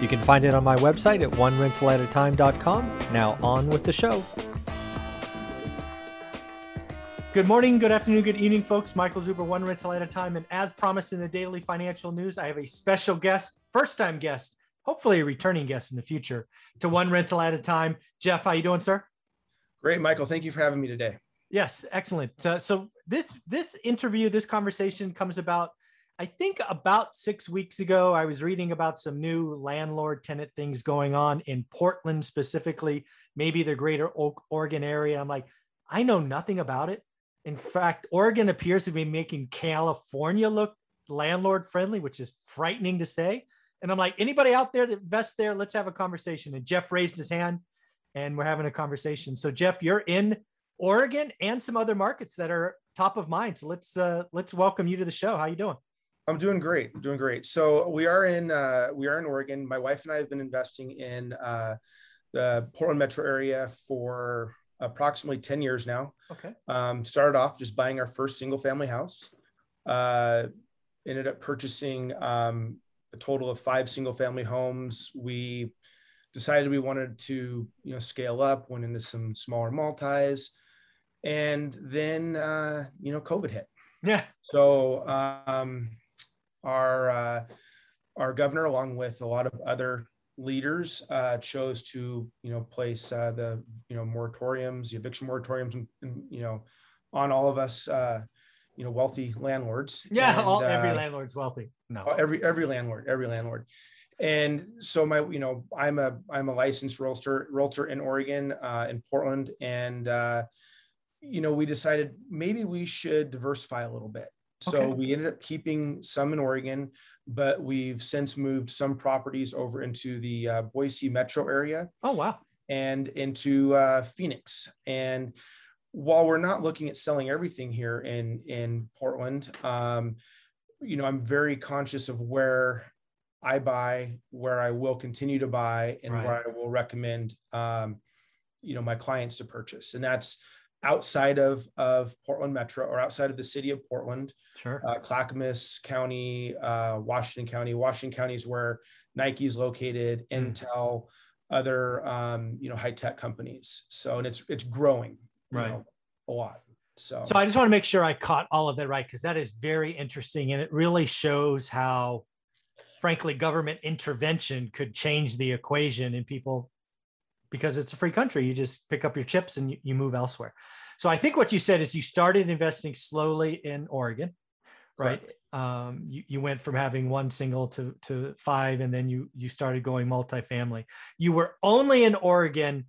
You can find it on my website at onerentalatatime.com. Now, on with the show. Good morning, good afternoon, good evening, folks. Michael Zuber, One Rental at a Time. And as promised in the daily financial news, I have a special guest, first time guest, hopefully a returning guest in the future to One Rental at a Time. Jeff, how you doing, sir? Great, Michael. Thank you for having me today. Yes, excellent. Uh, so this this interview, this conversation comes about I think about six weeks ago, I was reading about some new landlord tenant things going on in Portland specifically, maybe the greater Oregon area. I'm like, I know nothing about it. In fact, Oregon appears to be making California look landlord friendly, which is frightening to say. And I'm like, anybody out there that invests there, let's have a conversation. And Jeff raised his hand and we're having a conversation. So Jeff, you're in Oregon and some other markets that are top of mind. So let's uh, let's welcome you to the show. How you doing? I'm doing great. I'm doing great. So we are in uh, we are in Oregon. My wife and I have been investing in uh, the Portland metro area for approximately 10 years now. Okay. Um, started off just buying our first single family house. Uh, ended up purchasing um, a total of five single family homes. We decided we wanted to you know scale up. Went into some smaller multis, and then uh, you know COVID hit. Yeah. So um, our uh, our governor, along with a lot of other leaders, uh, chose to you know place uh, the you know moratoriums, the eviction moratoriums, and, and you know on all of us. Uh, you know, wealthy landlords. Yeah, and, all, every uh, landlord's wealthy. No, every every landlord, every landlord. And so my, you know, I'm a I'm a licensed realtor realtor in Oregon, uh, in Portland, and you know, we decided maybe we should diversify a little bit. So okay. we ended up keeping some in Oregon, but we've since moved some properties over into the uh, Boise metro area. Oh, wow. And into uh, Phoenix. And while we're not looking at selling everything here in, in Portland, um, you know, I'm very conscious of where I buy, where I will continue to buy, and right. where I will recommend, um, you know, my clients to purchase. And that's, outside of, of Portland Metro or outside of the city of Portland, sure. Uh, Clackamas County, uh, Washington County. Washington County is where Nike is located, mm. Intel, other um, you know high tech companies. So and it's it's growing, right, know, a lot. So so I just want to make sure I caught all of that right because that is very interesting and it really shows how, frankly, government intervention could change the equation and people because it's a free country. You just pick up your chips and you, you move elsewhere. So I think what you said is you started investing slowly in Oregon, right? Um, you, you went from having one single to, to five, and then you, you started going multifamily. You were only in Oregon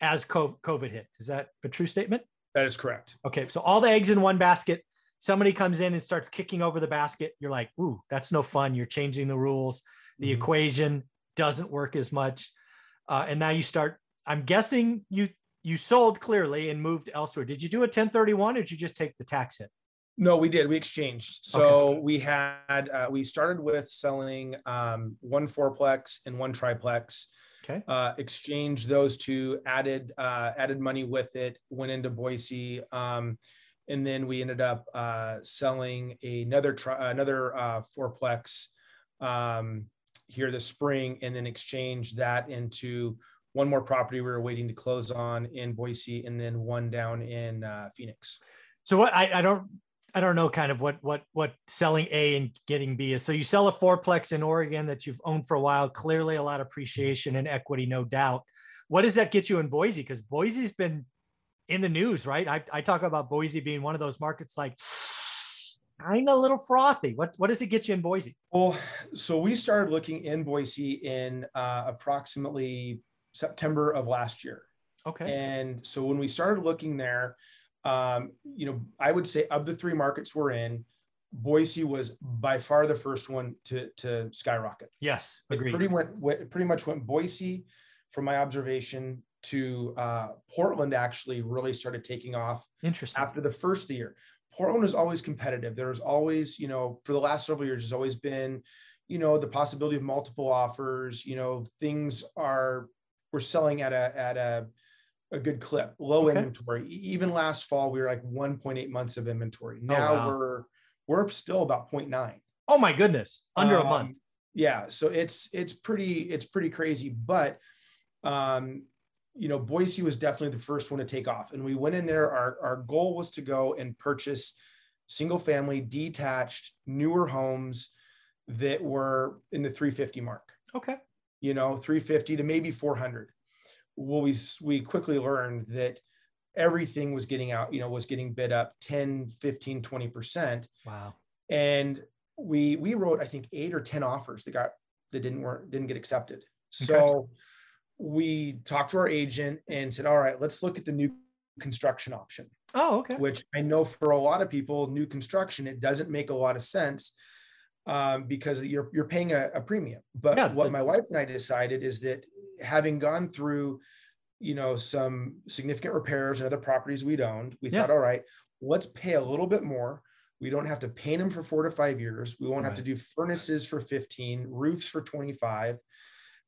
as COVID hit. Is that a true statement? That is correct. Okay. So all the eggs in one basket, somebody comes in and starts kicking over the basket. You're like, ooh, that's no fun. You're changing the rules. The mm-hmm. equation doesn't work as much uh, and now you start. I'm guessing you you sold clearly and moved elsewhere. Did you do a 1031 or did you just take the tax hit? No, we did. We exchanged. So okay. we had uh, we started with selling um, one fourplex and one triplex. Okay. Uh, exchanged those two, added uh, added money with it, went into Boise, um, and then we ended up uh, selling another tri- another uh, fourplex um, here this spring and then exchange that into one more property we were waiting to close on in Boise and then one down in uh, Phoenix. So what I, I don't I don't know kind of what what what selling A and getting B is. So you sell a fourplex in Oregon that you've owned for a while, clearly a lot of appreciation and equity, no doubt. What does that get you in Boise? Because Boise's been in the news, right? I, I talk about Boise being one of those markets like kind of a little frothy. What what does it get you in Boise? Well, so we started looking in Boise in uh, approximately September of last year. Okay. And so when we started looking there, um, you know, I would say of the three markets we're in, Boise was by far the first one to to skyrocket. Yes, agreed. It pretty went pretty much went Boise, from my observation to uh, Portland actually really started taking off Interesting. after the first the year. Portland is always competitive. There's always, you know, for the last several years, there's always been, you know, the possibility of multiple offers. You know, things are we're selling at a at a a good clip, low Okay. inventory. Even last fall, we were like 1.8 months of inventory. Now Oh, wow. we're we're still about 0.9 Oh my goodness. Under a um, month. yeah so it's it's pretty it's pretty crazy but um you know boise was definitely the first one to take off. And we went in there our our goal was to go and purchase single family detached newer homes that were in the 350 mark. Okay. you know 350 to maybe 400 well we we quickly learned that everything was getting out you know was getting bid up 10 15 20% Wow. and we we wrote i think eight or ten offers that got that didn't work didn't get accepted. So we talked to our agent and said all right let's look at the new construction option. Oh, okay. which i know for a lot of people new construction it doesn't make a lot of sense um, because you're you're paying a, a premium. But Yeah, what my wife and i decided is that having gone through you know some significant repairs and other properties we'd owned we Yeah. thought all right let's pay a little bit more. We don't have to paint them for four to five years. We won't have to do furnaces for 15 roofs for 25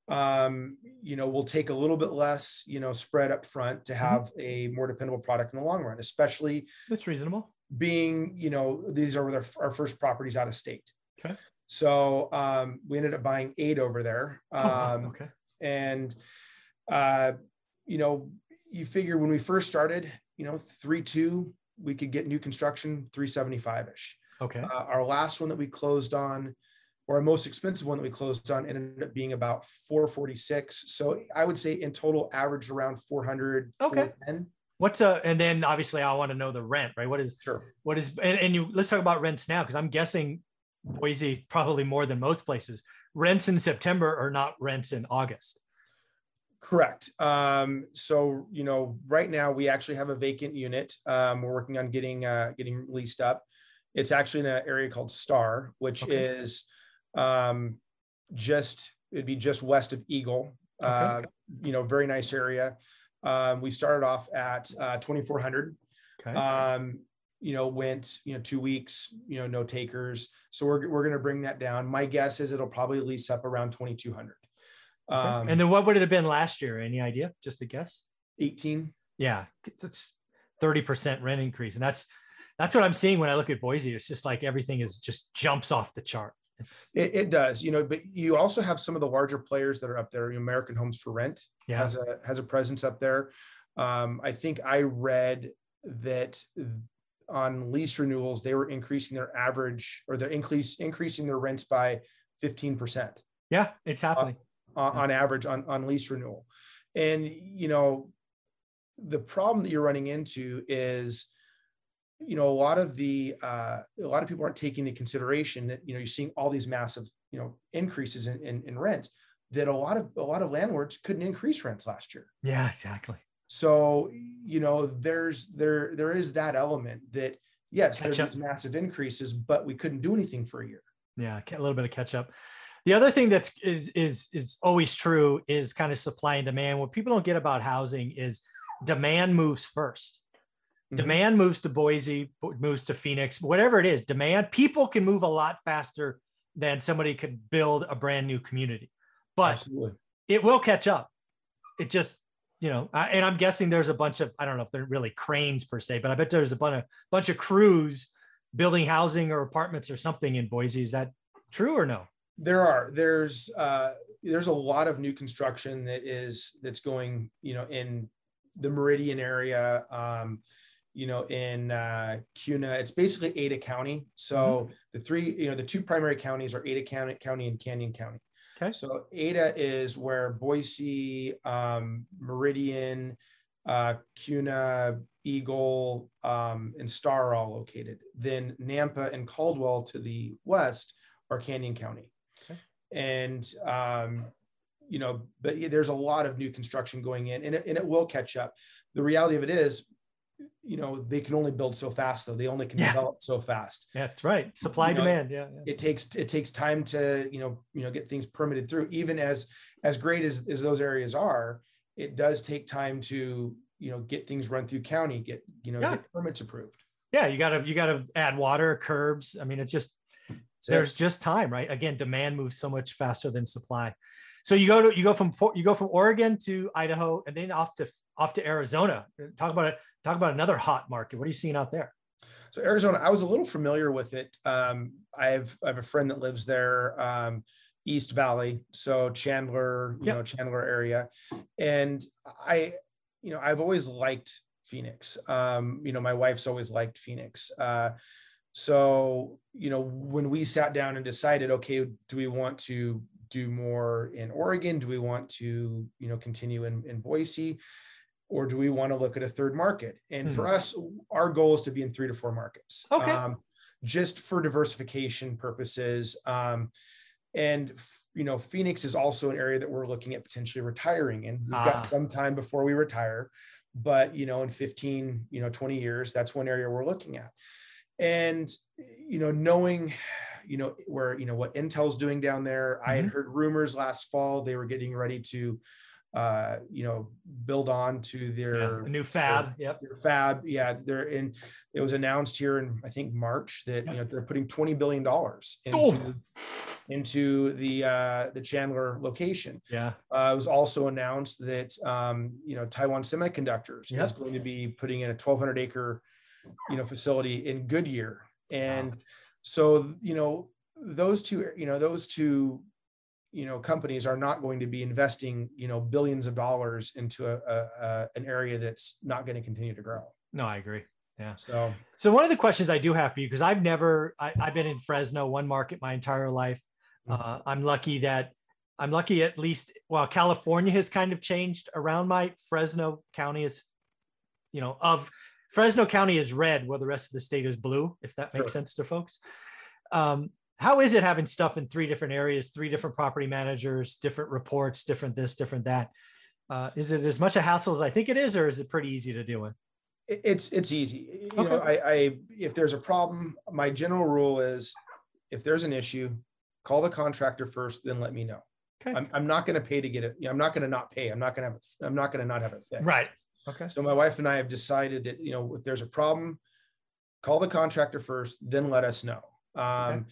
um, you know we'll take a little bit less you know spread up front to have a more dependable product in the long run especially That's reasonable. being you know these are their, our first properties out of state Okay. so um, we ended up buying eight over there Oh, um, okay. and uh, you know you figure when we first started you know three two we could get new construction 375 ish Okay. uh, our last one that we closed on or our most expensive one that we closed on ended up being about 446 so i would say in total average around 400 Okay. 410. What's uh and then obviously I want to know the rent, right? What is sure what is and, and you let's talk about rents now because I'm guessing Boise probably more than most places. Rents in September are not rents in August. Correct. Um, so you know, right now we actually have a vacant unit. Um, we're working on getting uh, getting leased up. It's actually in an area called Star, which Okay. is um, just it'd be just west of Eagle. Uh, you know, very nice area. Um, we started off at uh, 2,400. Okay. Um, you know, went you know two weeks. You know, no takers. So we're we're going to bring that down. My guess is it'll probably lease up around 2,200. Okay. Um, and then what would it have been last year? Any idea? Just a guess? 18. Yeah, it's, it's 30% rent increase. And that's that's what I'm seeing when I look at Boise. It's just like everything is just jumps off the chart. It, it does, you know, but you also have some of the larger players that are up there. American Homes for Rent yeah. has a has a presence up there. Um, I think I read that on lease renewals they were increasing their average or they're increase increasing their rents by fifteen percent Yeah, it's happening. on, on average on on lease renewal, and you know the problem that you're running into is you know a lot of the uh, a lot of people aren't taking into consideration that you know you're seeing all these massive you know increases in, in, in rents that a lot of a lot of landlords couldn't increase rents last year yeah, exactly. so you know there's there there is that element that yes there's up. these massive increases but we couldn't do anything for a year Yeah, a little bit of catch up. The other thing that's is is is always true is kind of supply and demand. What people don't get about housing is demand moves 1st Mhm. Demand moves to Boise, moves to Phoenix, whatever it is. Demand people can move a lot faster than somebody could build a brand new community, but absolutely it will catch up. It just you know, I, and I'm guessing there's a bunch of I don't know if they're really cranes per se, but I bet there's a bunch of bunch of crews building housing or apartments or something in Boise. Is that true or no? there are there's uh there's a lot of new construction that is that's going you know in the meridian area um you know in uh kuna it's basically ada county so the three you know the two primary counties are ada county, county and canyon county Okay. so ada is where boise um meridian uh kuna eagle um and star are all located then nampa and caldwell to the west are canyon county Okay. and um, you know, but there's a lot of new construction going in, and it, and it will catch up. The reality of it is, you know they can only build so fast though they only can Yeah. develop so fast Yeah, that's right. Supply You know, demand. Yeah. yeah. it takes it takes time to you know you know get things permitted through even as as great as, as those areas are it does take time to you know get things run through county get you know Yeah. get permits approved Yeah, you gotta you gotta add water, curbs. I mean, it's just That's it. there's just time, right? Again, demand moves so much faster than supply. So you go to you go from Port- you go from Oregon to Idaho and then off to off to Arizona. Talk about it. Talk about another hot market. What are you seeing out there? so arizona i was a little familiar with it um i have i have a friend that lives there um east valley so chandler you Yep. know chandler area and i you know i've always liked phoenix um you know my wife's always liked phoenix uh so you know when we sat down and decided okay do we want to do more in oregon do we want to you know continue in, in boise or do we want to look at a third market and for us our goal is to be in three to four markets Okay. um, just for diversification purposes um, and you know phoenix is also an area that we're looking at potentially retiring in we've Ah. got some time before we retire but you know in 15 you know 20 years that's one area we're looking at and you know knowing you know where you know what intel's doing down there i had Mhm. heard rumors last fall they were getting ready to uh you know build on to their Yeah, new fab. Yep. their fab yeah they're in it was announced here in i think march that Yeah. you know they're putting 20 billion dollars into Oh. into the uh the chandler location Yeah. uh, it was also announced that um, you know Taiwan Semiconductors Yep. is going to be putting in a 1,200 acre you know facility in Goodyear, and so you know those two you know those two you know companies are not going to be investing you know billions of dollars into a, a, a an area that's not going to continue to grow. No, I agree. Yeah so So one of the questions I do have for you, because I've never, I, I've been in Fresno, one market my entire life. Mhm. Uh, I'm lucky that I'm lucky at least, well, California has kind of changed around my Fresno County is, you know, of Fresno County is red where the rest of the state is blue, if that makes Sure. sense to folks. Um, how is it having stuff in three different areas, three different property managers, different reports, different this, different that? Uh, is it as much a hassle as I think it is, or is it pretty easy to deal with? it- it's it's easy. You know, Okay. I, I if there's a problem, my general rule is if there's an issue, call the contractor first, then let me know. Okay. I'm, I'm not going to pay to get it. you know, I'm not going to not pay. I'm not going to have it. I'm not going to not have it fixed. Right. Okay. So my wife and I have decided that, you know, if there's a problem, call the contractor first, then let us know. Um,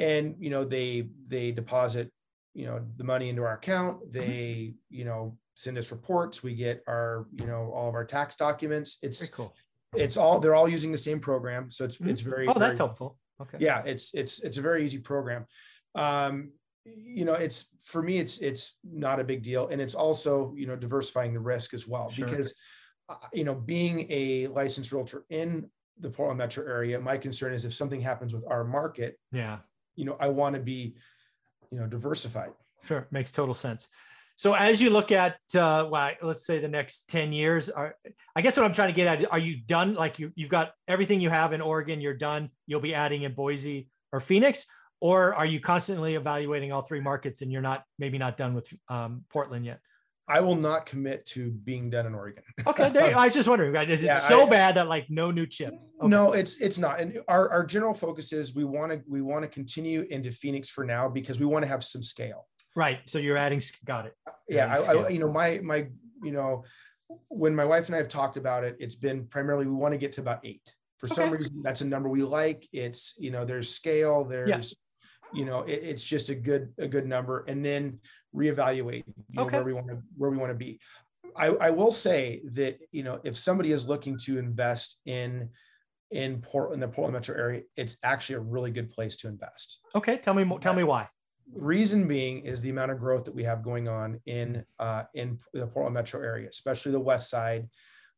and, you know, they, they deposit, you know, the money into our account. They, you know, send us reports. We get our, you know, all of our tax documents. Very It's, cool. it's all, they're all using the same program. So it's, Mhm. it's very, Oh, that's very- helpful. Okay. yeah it's it's it's a very easy program um you know it's for me it's it's not a big deal and it's also you know diversifying the risk as well Sure. because uh, you know being a licensed realtor in the portland metro area my concern is if something happens with our market Yeah. You know i want to be you know diversified Sure. Makes total sense. So as you look at, uh, well, let's say the next 10 years are, I guess what I'm trying to get at, are you done? Like you, you've got everything you have in Oregon, you're done. You'll be adding in Boise or Phoenix, or are you constantly evaluating all three markets and you're not, maybe not done with um, Portland yet? I will not commit to being done in oregon Okay. There, I was just wondering? Is it Yeah, so I- bad that like no new chips? Mm, okay. No, it's it's not. And our, our general focus is we want to we want to continue into Phoenix for now because we want to have some scale. Right. So you're adding, got it. yeah I, I you know my my you know when my wife and i have talked about it it's been primarily we want to get to about eight for some reason that's a number we like it's you know there's scale there's you know it, it's just a good a good number and then reevaluate you know, where we want to where we want to be I, I will say that you know if somebody is looking to invest in in port in the portland metro area it's actually a really good place to invest Okay. Tell me more. Tell me why. reason being is the amount of growth that we have going on in uh, in the Portland metro area, especially the west side.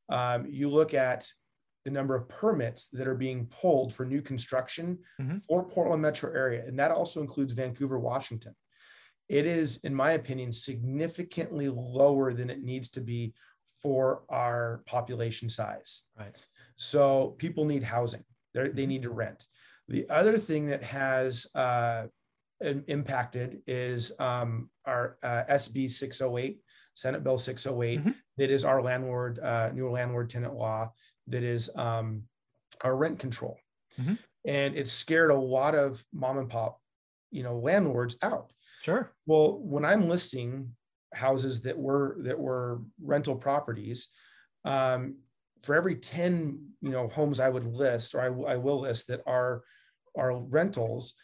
Um, you look at the number of permits that are being pulled for new construction Mhm. for Portland metro area, and that also includes Vancouver, Washington. It is, in my opinion, significantly lower than it needs to be for our population size. Right. So people need housing. They're, they Mhm. need to rent. The other thing that has uh, impacted is um, our uh, SB 608, Senate Bill 608, Mhm. that is our landlord, uh, new landlord tenant law that is um, our rent control, Mhm. and it scared a lot of mom and pop, you know, landlords out. Sure. Well, when I'm listing houses that were that were rental properties, um, for every 10 you know homes I would list or I will list that are are rentals,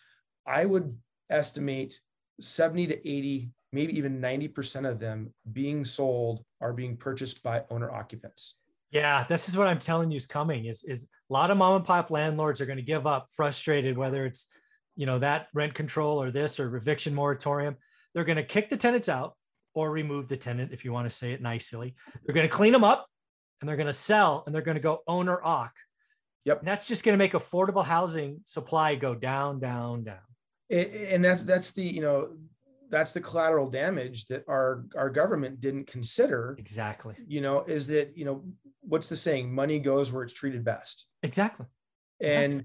I would estimate 70 to 80, maybe even 90% of them being sold are being purchased by owner occupants. Yeah, this is what I'm telling you is coming. Is is a lot of mom and pop landlords are going to give up, frustrated, whether it's you know that rent control or this or eviction moratorium. They're going to kick the tenants out or remove the tenant, if you want to say it nicely. They're going to clean them up and they're going to sell and they're going to go owner occ. Yep. And that's just going to make affordable housing supply go down, down, down. And that's that's the you know that's the collateral damage that our our government didn't consider. Exactly. You know, is that you know what's the saying? Money goes where it's treated best. Exactly. and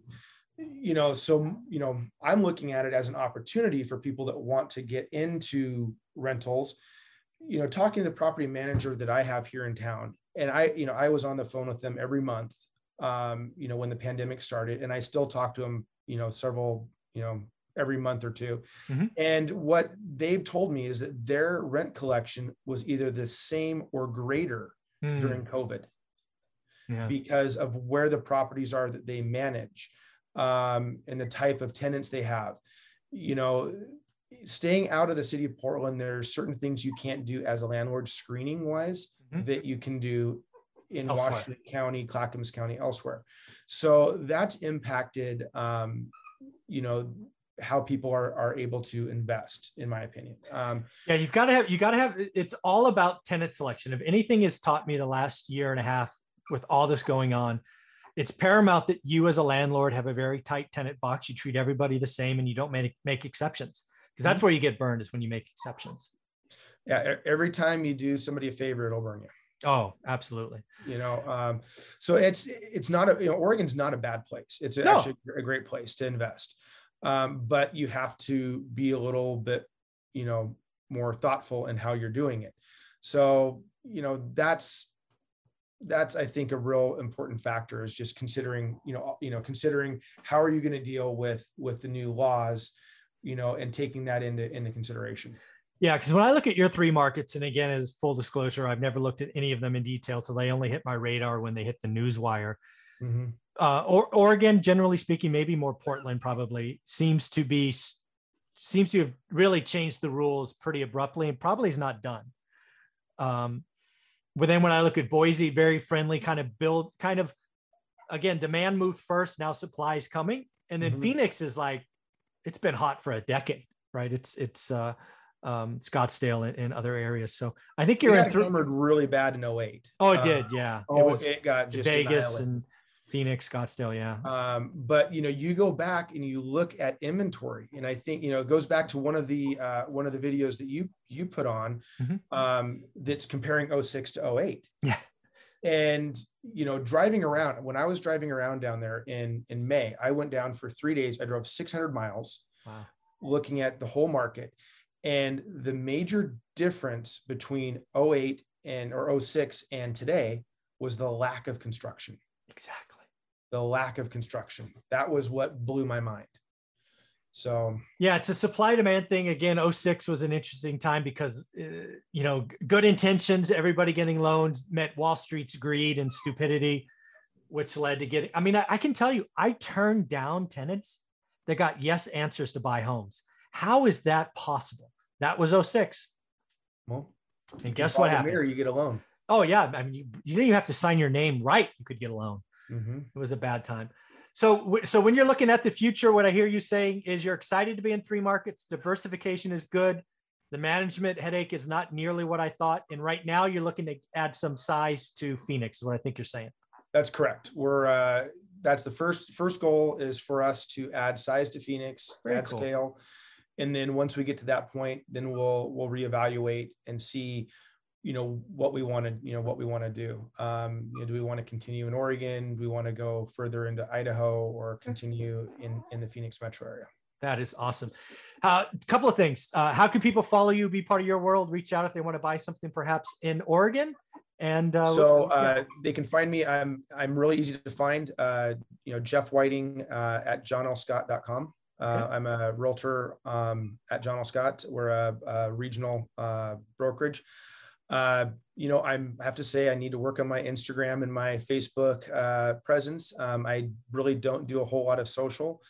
you know so you know i'm looking at it as an opportunity for people that want to get into rentals you know talking to the property manager that i have here in town and i you know i was on the phone with them every month um you know when the pandemic started and i still talk to them you know several you know every month or 2 Mhm. and what they've told me is that their rent collection was either the same or greater Hmm, during covid yeah. because of where the properties are that they manage um, and the type of tenants they have. You know, staying out of the city of Portland, there's certain things you can't do as a landlord screening wise Mhm. that you can do in Elsewhere. Washington County, Clackamas County, elsewhere. So that's impacted, um, you know, how people are, are able to invest, in my opinion. Um, Yeah, you've got to have you got to have it's all about tenant selection. If anything has taught me the last year and a half with all this going on, it's paramount that you as a landlord have a very tight tenant box. You treat everybody the same and you don't make make exceptions. Because that's where you get burned is when you make exceptions. yeah, every time you do somebody a favor, it'll burn you. Oh, absolutely. you know um, so it's it's not a you know oregon's not a bad place it's No. actually a great place to invest um, but you have to be a little bit you know more thoughtful in how you're doing it so you know that's that's i think a real important factor is just considering you know you know considering how are you going to deal with with the new laws you know and taking that into into consideration Yeah, because when I look at your three markets, and again, as full disclosure, I've never looked at any of them in detail, so they only hit my radar when they hit the news wire. Mhm. uh, or Oregon, generally speaking, maybe more Portland, probably seems to be seems to have really changed the rules pretty abruptly, and probably is not done. Um, but then when I look at Boise, very friendly, kind of build, kind of again, demand moved first, now supply is coming, and then Mhm. Phoenix is like, it's been hot for a decade, right? It's it's uh, um, Scottsdale and, and other areas. So I think you're in got hammered really bad in 08 Oh, it Uh, did, yeah. oh it was it got just Vegas and Phoenix, Scottsdale, yeah. um, but you know you go back and you look at inventory and i think you know it goes back to one of the uh, one of the videos that you you put on Mhm. um, that's comparing 06 to 08 Yeah. and you know driving around when i was driving around down there in in may i went down for three days i drove 600 miles Wow. looking at the whole market and the major difference between 08 and or 06 and today was the lack of construction Exactly. The lack of construction. That was what blew my mind. So Yeah, it's a supply demand thing. Again, 06 was an interesting time because, uh, you know, good intentions, everybody getting loans met Wall Street's greed and stupidity, which led to getting. I mean, I, I can tell you, I turned down tenants that got yes answers to buy homes. How is that possible? That was 06. well, And guess what happened? Mirror, you get a loan. Oh, yeah. I mean, you, you didn't even have to sign your name right. You could get a loan. Mhm. It was a bad time. So, so when you're looking at the future, what I hear you saying is you're excited to be in three markets. Diversification is good. The management headache is not nearly what I thought. And right now, you're looking to add some size to Phoenix. Is what I think you're saying. That's correct. We're uh, that's the first first goal is for us to add size to Phoenix, Very add cool. scale, and then once we get to that point, then we'll we'll reevaluate and see, you know, what we want to you know what we want to do. Um, you know, do we want to continue in Oregon? Do we want to go further into Idaho or continue in in the Phoenix metro area? That is awesome. A uh, couple of things. Uh, how can people follow you, be part of your world, reach out if they want to buy something perhaps in Oregon? And uh, so uh, they can find me. I'm I'm really easy to find. Uh, you know, Jeff Whiting uh, at johnlscott.com. Uh, okay. I'm a realtor um, at John L. Scott. We're a, a regional uh, brokerage. Uh, you know, I'm, I have to say I need to work on my Instagram and my Facebook uh, presence. Um, I really don't do a whole lot of social.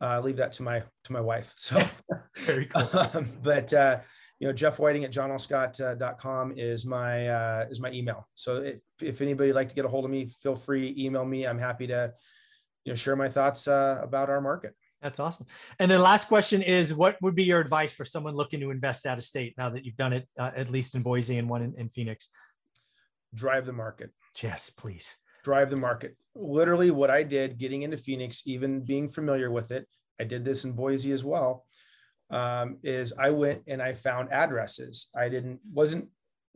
Uh, leave that to my to my wife. So very cool. um, but uh, you know, Jeff Whiting at johnlscott.com is my uh, is my email. So if, if anybody would like to get a hold of me, feel free email me. I'm happy to you know share my thoughts uh, about our market. That's awesome. And then last question is, what would be your advice for someone looking to invest out of state now that you've done it uh, at least in Boise and one in, in Phoenix? Drive the market. Yes, please. Drive the market. Literally, what I did getting into Phoenix, even being familiar with it, I did this in Boise as well. Um, is I went and I found addresses. I didn't wasn't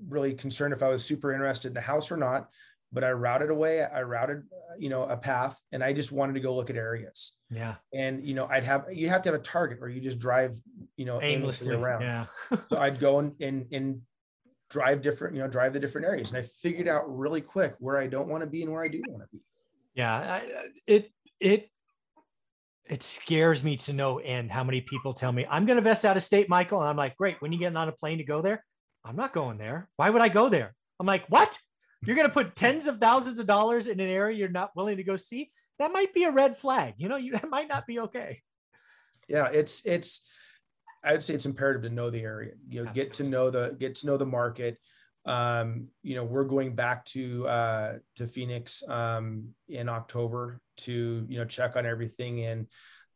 really concerned if I was super interested in the house or not but I routed away. I routed, uh, you know, a path, and I just wanted to go look at areas. Yeah. And you know, I'd have you have to have a target, or you just drive, you know, aimlessly, aimlessly around. Yeah. so I'd go and, and and drive different, you know, drive the different areas, and I figured out really quick where I don't want to be and where I do want to be. Yeah. I, it it it scares me to no end how many people tell me I'm going to invest out of state, Michael, and I'm like, great. When you getting on a plane to go there? I'm not going there. Why would I go there? I'm like, what? You're going to put tens of thousands of dollars in an area you're not willing to go see, that might be a red flag. You know, you that might not be okay. Yeah, it's it's I would say it's imperative to know the area. You know, Absolutely. get to know the get to know the market. Um, you know, we're going back to uh to Phoenix um in October to, you know, check on everything and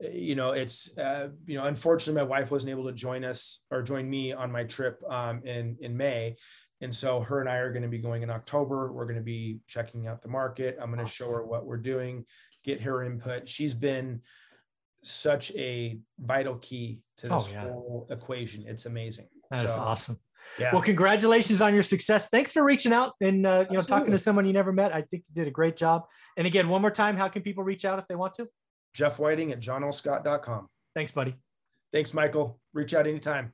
you know it's uh, you know unfortunately my wife wasn't able to join us or join me on my trip um, in in May and so her and I are going to be going in October. We're going to be checking out the market. I'm going to show her what we're doing, get her input. She's been such a vital key to this oh, yeah. whole equation. It's amazing. That's so, awesome. Yeah. Well, congratulations on your success. Thanks for reaching out and uh, you know talking to someone you never met. I think you did a great job. And again, one more time, how can people reach out if they want to? Jeff Whiting at johnlscott.com. Thanks, buddy. Thanks, Michael. Reach out anytime.